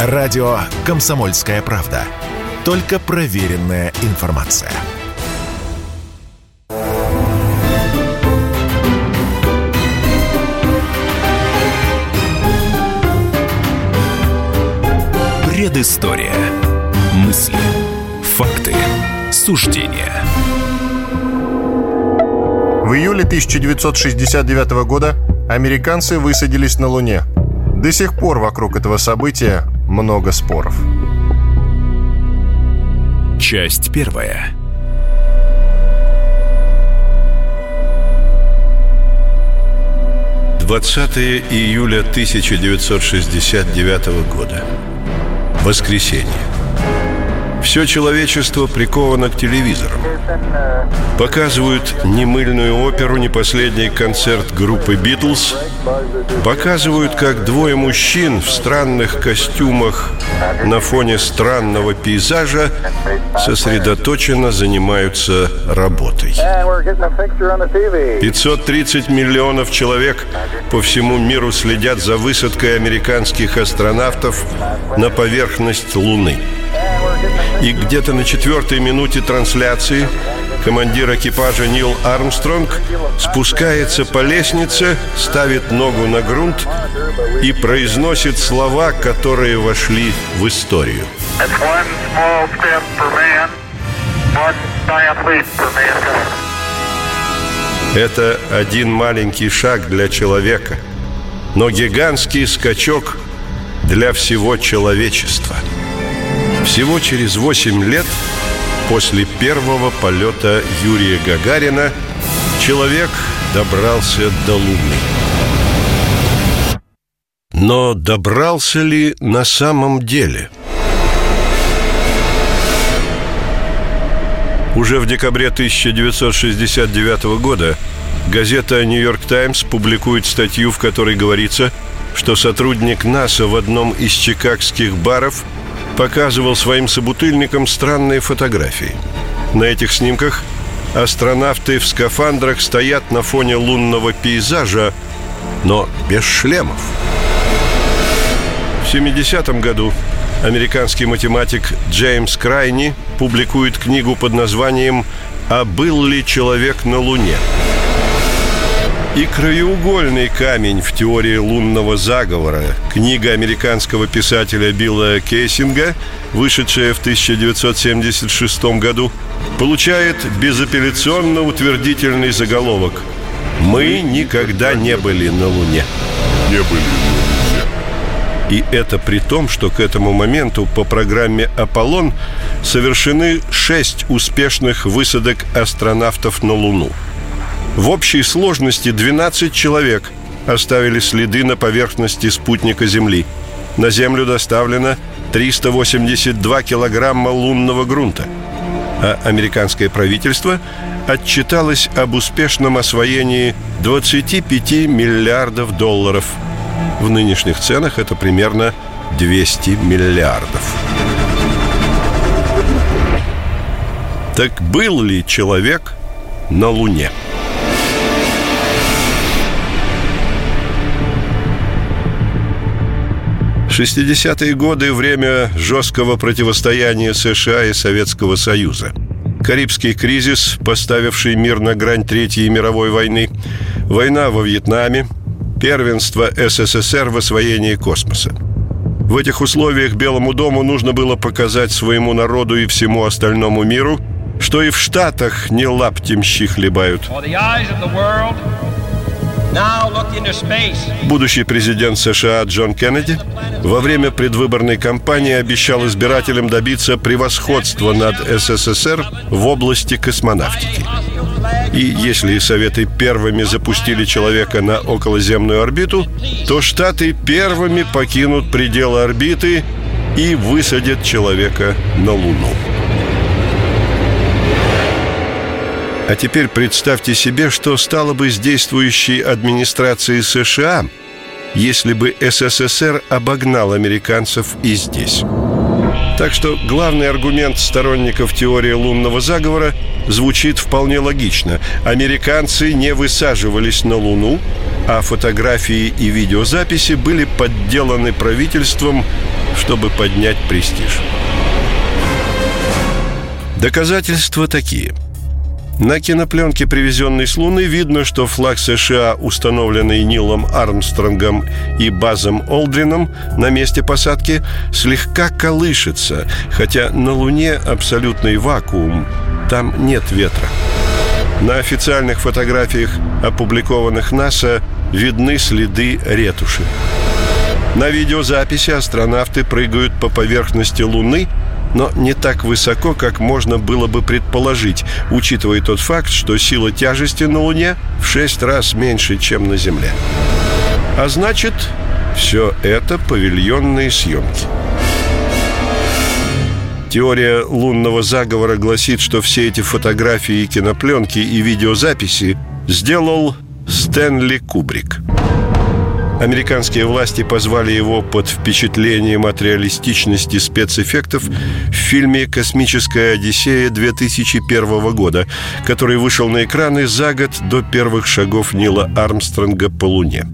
Радио «Комсомольская правда». Только проверенная информация. Предыстория. Мысли. Факты. Суждения. В июле 1969 года американцы высадились на Луне. До сих пор вокруг этого события много споров. Часть первая. Двадцатое июля 1969 года. Воскресенье. Все человечество приковано к телевизору. Показывают не мыльную оперу, не последний концерт группы «Битлз». Показывают, как двое мужчин в странных костюмах на фоне странного пейзажа сосредоточенно занимаются работой. 530 миллионов человек по всему миру следят за высадкой американских астронавтов на поверхность Луны. И где-то на четвертой минуте трансляции командир экипажа Нил Армстронг спускается по лестнице, ставит ногу на грунт и произносит слова, которые вошли в историю. Это один маленький шаг для человека, но гигантский скачок для всего человечества – всего через 8 лет после первого полета Юрия Гагарина человек добрался до Луны. Но добрался ли на самом деле? Уже в декабре 1969 года газета «Нью-Йорк Таймс» публикует статью, в которой говорится, что сотрудник НАСА в одном из чикагских баров – показывал своим собутыльникам странные фотографии. На этих снимках астронавты в скафандрах стоят на фоне лунного пейзажа, но без шлемов. В 70-м году американский математик Джеймс Крайни публикует книгу под названием «А был ли человек на Луне?». И краеугольный камень в теории лунного заговора, книга американского писателя Билла Кейсинга, вышедшая в 1976 году, получает безапелляционно утвердительный заголовок «Мы никогда не были на Луне». Не были на Луне. И это при том, что к этому моменту по программе «Аполлон» совершены шесть успешных высадок астронавтов на Луну – в общей сложности 12 человек оставили следы на поверхности спутника Земли. На Землю доставлено 382 килограмма лунного грунта. А американское правительство отчиталось об успешном освоении 25 миллиардов долларов. В нынешних ценах это примерно 200 миллиардов. Так был ли человек на Луне? 60-е годы – время жесткого противостояния США и Советского Союза. Карибский кризис, поставивший мир на грань Третьей мировой войны, война во Вьетнаме, первенство СССР в освоении космоса. В этих условиях Белому дому нужно было показать своему народу и всему остальному миру, что и в Штатах не лаптем щи хлебают. Будущий президент США Джон Кеннеди во время предвыборной кампании обещал избирателям добиться превосходства над СССР в области космонавтики. И если Советы первыми запустили человека на околоземную орбиту, то Штаты первыми покинут пределы орбиты и высадят человека на Луну. А теперь представьте себе, что стало бы с действующей администрацией США, если бы СССР обогнал американцев и здесь. Так что главный аргумент сторонников теории лунного заговора звучит вполне логично. Американцы не высаживались на Луну, а фотографии и видеозаписи были подделаны правительством, чтобы поднять престиж. Доказательства такие – на кинопленке, привезенной с Луны, видно, что флаг США, установленный Нилом Армстронгом и Базом Олдрином на месте посадки, слегка колышется, хотя на Луне абсолютный вакуум, там нет ветра. На официальных фотографиях, опубликованных НАСА, видны следы ретуши. На видеозаписи астронавты прыгают по поверхности Луны – но не так высоко, как можно было бы предположить, учитывая тот факт, что сила тяжести на Луне в шесть раз меньше, чем на Земле. А значит, все это павильонные съемки. Теория лунного заговора гласит, что все эти фотографии, кинопленки и видеозаписи сделал Стэнли Кубрик – Американские власти позвали его под впечатлением от реалистичности спецэффектов в фильме «Космическая Одиссея» 2001 года, который вышел на экраны за год до первых шагов Нила Армстронга по Луне.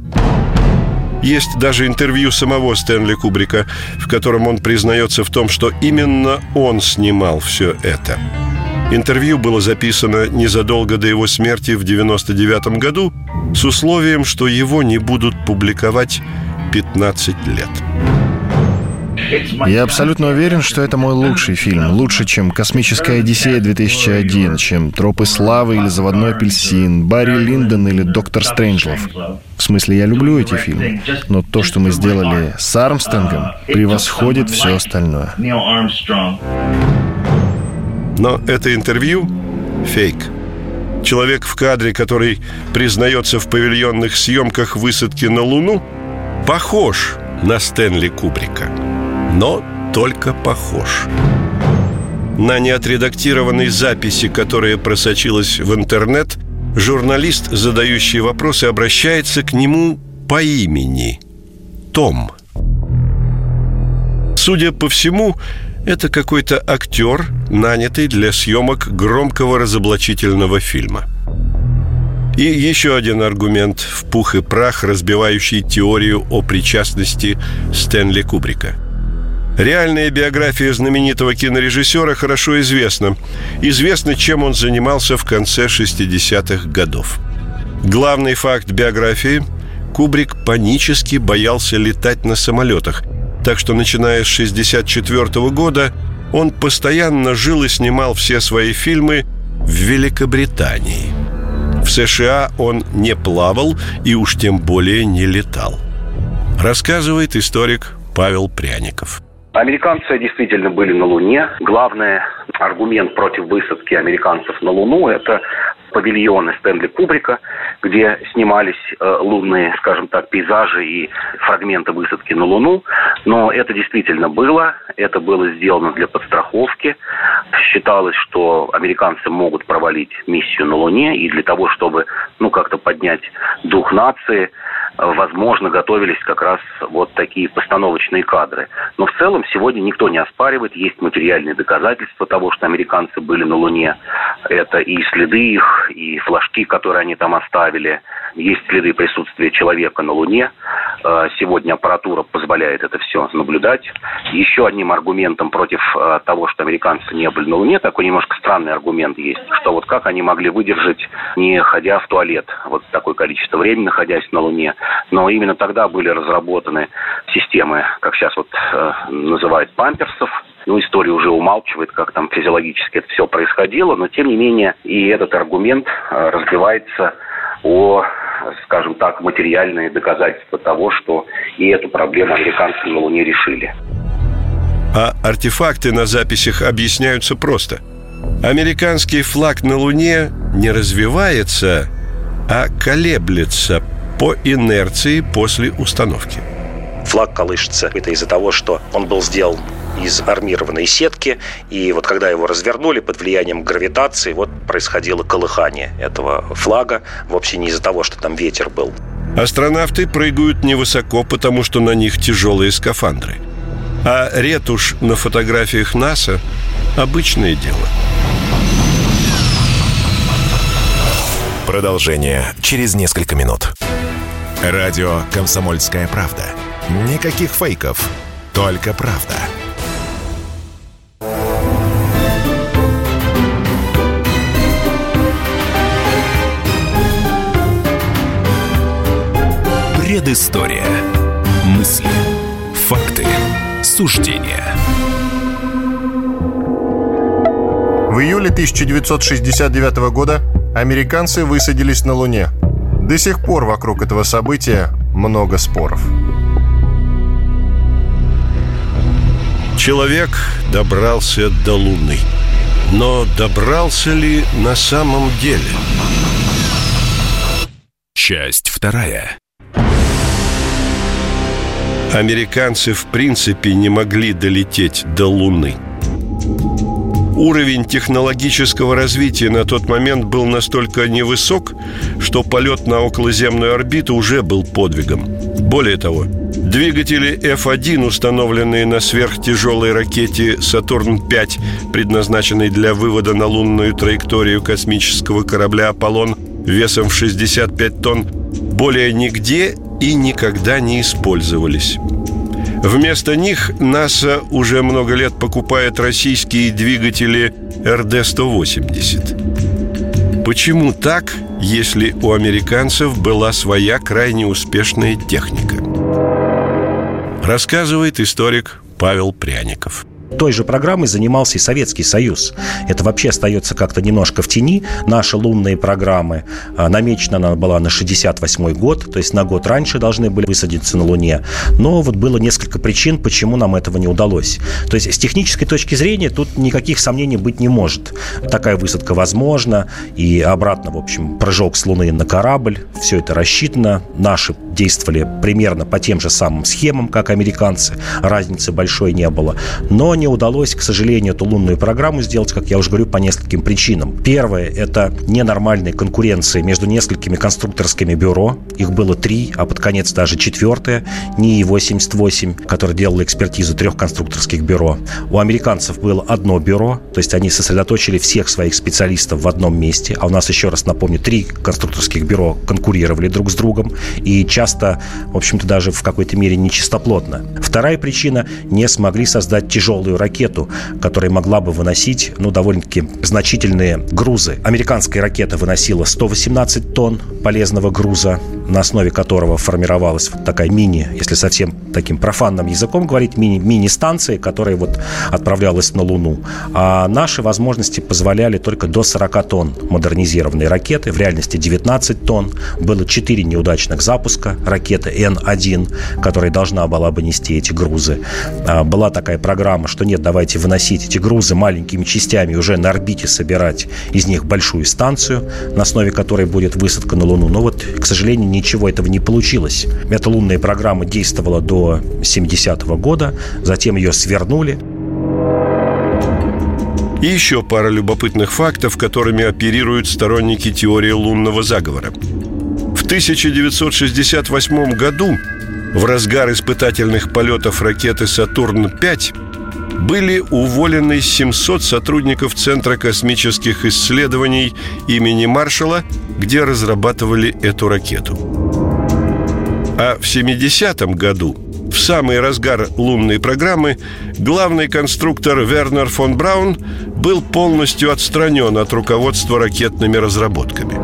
Есть даже интервью самого Стэнли Кубрика, в котором он признается в том, что именно он снимал все это – Интервью было записано незадолго до его смерти в 1999 году с условием, что его не будут публиковать 15 лет. Я абсолютно уверен, что это мой лучший фильм. Лучше, чем «Космическая Одиссея-2001», чем «Тропы славы» или «Заводной апельсин», «Барри Линдон» или «Доктор Стрэнджлов». В смысле, я люблю эти фильмы. Но то, что мы сделали с Армстронгом, превосходит все остальное. Но это интервью – фейк. Человек в кадре, который признается в павильонных съемках высадки на Луну, похож на Стэнли Кубрика. Но только похож. На неотредактированной записи, которая просочилась в интернет, журналист, задающий вопросы, обращается к нему по имени – Том. Судя по всему, это какой-то актер, нанятый для съемок громкого разоблачительного фильма. И еще один аргумент в пух и прах, разбивающий теорию о причастности Стэнли Кубрика. Реальная биография знаменитого кинорежиссера хорошо известна. Известно, чем он занимался в конце 60-х годов. Главный факт биографии – Кубрик панически боялся летать на самолетах – так что, начиная с 1964 года, он постоянно жил и снимал все свои фильмы в Великобритании. В США он не плавал и уж тем более не летал. Рассказывает историк Павел Пряников. Американцы действительно были на Луне. Главный аргумент против высадки американцев на Луну – это павильоны Стэнли Кубрика, где снимались э, лунные, скажем так, пейзажи и фрагменты высадки на Луну. Но это действительно было, это было сделано для подстраховки. Считалось, что американцы могут провалить миссию на Луне, и для того, чтобы ну, как-то поднять дух нации – возможно, готовились как раз вот такие постановочные кадры. Но в целом сегодня никто не оспаривает, есть материальные доказательства того, что американцы были на Луне. Это и следы их, и флажки, которые они там оставили, есть следы присутствия человека на Луне. Э, сегодня аппаратура позволяет это все наблюдать. Еще одним аргументом против э, того, что американцы не были на Луне, такой немножко странный аргумент есть, что вот как они могли выдержать, не ходя в туалет, вот такое количество времени, находясь на Луне. Но именно тогда были разработаны системы, как сейчас вот э, называют памперсов, ну, история уже умалчивает, как там физиологически это все происходило, но тем не менее и этот аргумент разбивается о скажем так, материальные доказательства того, что и эту проблему американцы на Луне решили. А артефакты на записях объясняются просто. Американский флаг на Луне не развивается, а колеблется по инерции после установки. Флаг колышется. Это из-за того, что он был сделан из армированной сетки, и вот когда его развернули под влиянием гравитации, вот происходило колыхание этого флага, вовсе не из-за того, что там ветер был. Астронавты прыгают невысоко, потому что на них тяжелые скафандры. А ретушь на фотографиях НАСА – обычное дело. Продолжение через несколько минут. Радио «Комсомольская правда». Никаких фейков, только правда. Предыстория. Мысли. Факты. Суждения. В июле 1969 года американцы высадились на Луне. До сих пор вокруг этого события много споров. Человек добрался до Луны. Но добрался ли на самом деле? Часть вторая. Американцы в принципе не могли долететь до Луны. Уровень технологического развития на тот момент был настолько невысок, что полет на околоземную орбиту уже был подвигом. Более того, двигатели F-1, установленные на сверхтяжелой ракете «Сатурн-5», предназначенной для вывода на лунную траекторию космического корабля «Аполлон» весом в 65 тонн, более нигде и никогда не использовались. Вместо них НАСА уже много лет покупает российские двигатели РД-180. Почему так, если у американцев была своя крайне успешная техника? Рассказывает историк Павел Пряников – той же программой занимался и Советский Союз. Это вообще остается как-то немножко в тени. Наши лунные программы, а, намечена она была на 68 год, то есть на год раньше должны были высадиться на Луне. Но вот было несколько причин, почему нам этого не удалось. То есть с технической точки зрения тут никаких сомнений быть не может. Такая высадка возможна, и обратно, в общем, прыжок с Луны на корабль, все это рассчитано. Наши действовали примерно по тем же самым схемам, как американцы. Разницы большой не было. Но не удалось, к сожалению, эту лунную программу сделать, как я уже говорю, по нескольким причинам. Первое – это ненормальная конкуренция между несколькими конструкторскими бюро. Их было три, а под конец даже четвертое – НИИ-88, который делал экспертизу трех конструкторских бюро. У американцев было одно бюро, то есть они сосредоточили всех своих специалистов в одном месте, а у нас, еще раз напомню, три конструкторских бюро конкурировали друг с другом, и часто, в общем-то, даже в какой-то мере нечистоплотно. Вторая причина – не смогли создать тяжелую тяжелую ракету, которая могла бы выносить, ну, довольно-таки значительные грузы. Американская ракета выносила 118 тонн полезного груза, на основе которого формировалась вот такая мини, если совсем таким профанным языком говорить, мини, мини-станция, которая вот отправлялась на Луну. А наши возможности позволяли только до 40 тонн модернизированной ракеты, в реальности 19 тонн. Было 4 неудачных запуска ракеты Н-1, которая должна была бы нести эти грузы. А, была такая программа, что нет, давайте выносить эти грузы маленькими частями, уже на орбите собирать из них большую станцию, на основе которой будет высадка на Луну. Но вот, к сожалению, ничего этого не получилось. Эта лунная программа действовала до 70-го года, затем ее свернули. И еще пара любопытных фактов, которыми оперируют сторонники теории лунного заговора. В 1968 году, в разгар испытательных полетов ракеты «Сатурн-5», были уволены 700 сотрудников Центра космических исследований имени Маршала, где разрабатывали эту ракету. А в 70-м году, в самый разгар лунной программы, главный конструктор Вернер фон Браун был полностью отстранен от руководства ракетными разработками.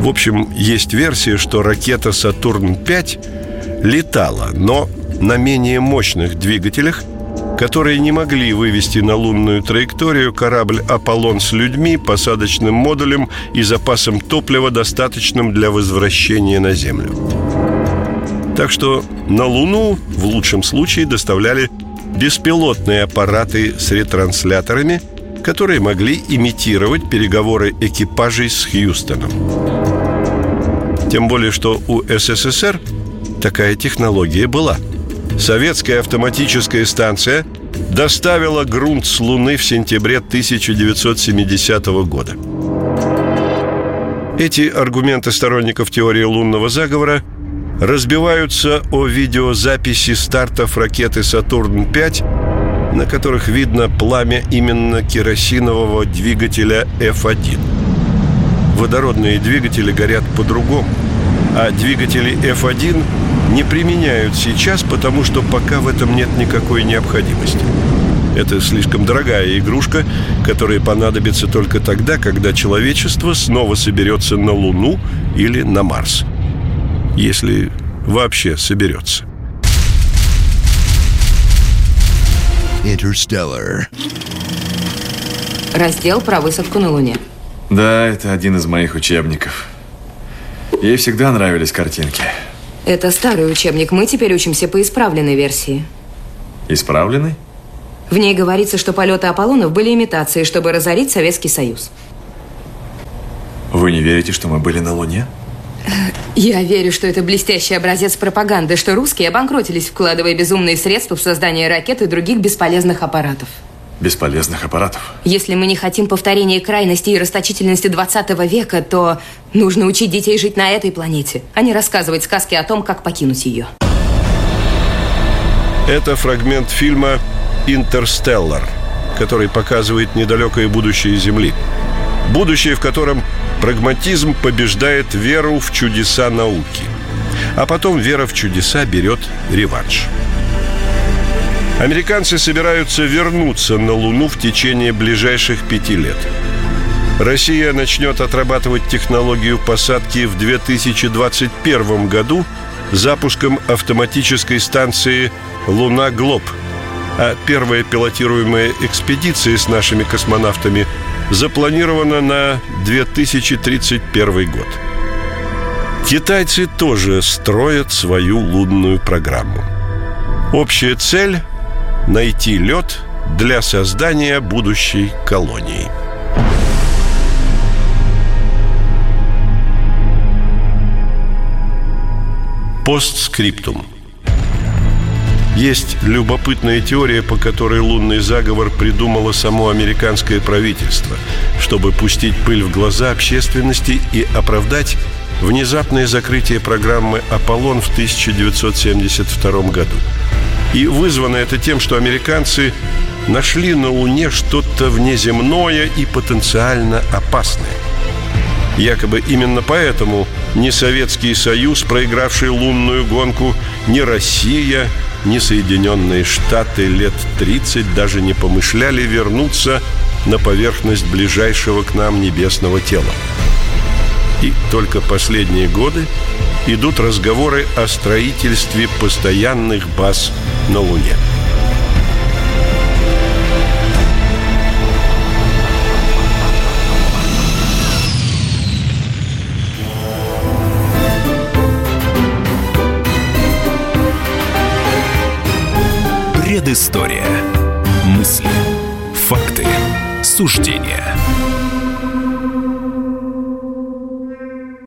В общем, есть версия, что ракета «Сатурн-5» летала, но на менее мощных двигателях – которые не могли вывести на лунную траекторию корабль «Аполлон» с людьми, посадочным модулем и запасом топлива, достаточным для возвращения на Землю. Так что на Луну в лучшем случае доставляли беспилотные аппараты с ретрансляторами, которые могли имитировать переговоры экипажей с Хьюстоном. Тем более, что у СССР такая технология была – советская автоматическая станция доставила грунт с Луны в сентябре 1970 года. Эти аргументы сторонников теории лунного заговора разбиваются о видеозаписи стартов ракеты «Сатурн-5», на которых видно пламя именно керосинового двигателя F1. Водородные двигатели горят по-другому, а двигатели F1 не применяют сейчас, потому что пока в этом нет никакой необходимости. Это слишком дорогая игрушка, которая понадобится только тогда, когда человечество снова соберется на Луну или на Марс. Если вообще соберется. Interstellar. Раздел про высадку на Луне. Да, это один из моих учебников. Ей всегда нравились картинки. Это старый учебник. Мы теперь учимся по исправленной версии. Исправленный? В ней говорится, что полеты Аполлонов были имитацией, чтобы разорить Советский Союз. Вы не верите, что мы были на Луне? Я верю, что это блестящий образец пропаганды, что русские обанкротились, вкладывая безумные средства в создание ракет и других бесполезных аппаратов. Бесполезных аппаратов? Если мы не хотим повторения крайности и расточительности 20 века, то нужно учить детей жить на этой планете, а не рассказывать сказки о том, как покинуть ее. Это фрагмент фильма «Интерстеллар», который показывает недалекое будущее Земли. Будущее, в котором прагматизм побеждает веру в чудеса науки. А потом вера в чудеса берет реванш. Американцы собираются вернуться на Луну в течение ближайших пяти лет. Россия начнет отрабатывать технологию посадки в 2021 году запуском автоматической станции «Луна-Глоб», а первая пилотируемая экспедиция с нашими космонавтами запланирована на 2031 год. Китайцы тоже строят свою лунную программу. Общая цель – найти лед для создания будущей колонии. Постскриптум – есть любопытная теория, по которой лунный заговор придумало само американское правительство, чтобы пустить пыль в глаза общественности и оправдать внезапное закрытие программы «Аполлон» в 1972 году. И вызвано это тем, что американцы нашли на Луне что-то внеземное и потенциально опасное. Якобы именно поэтому ни Советский Союз, проигравший лунную гонку, ни Россия – ни Соединенные Штаты лет 30 даже не помышляли вернуться на поверхность ближайшего к нам небесного тела. И только последние годы идут разговоры о строительстве постоянных баз на Луне. Предыстория. Мысли, факты, суждения –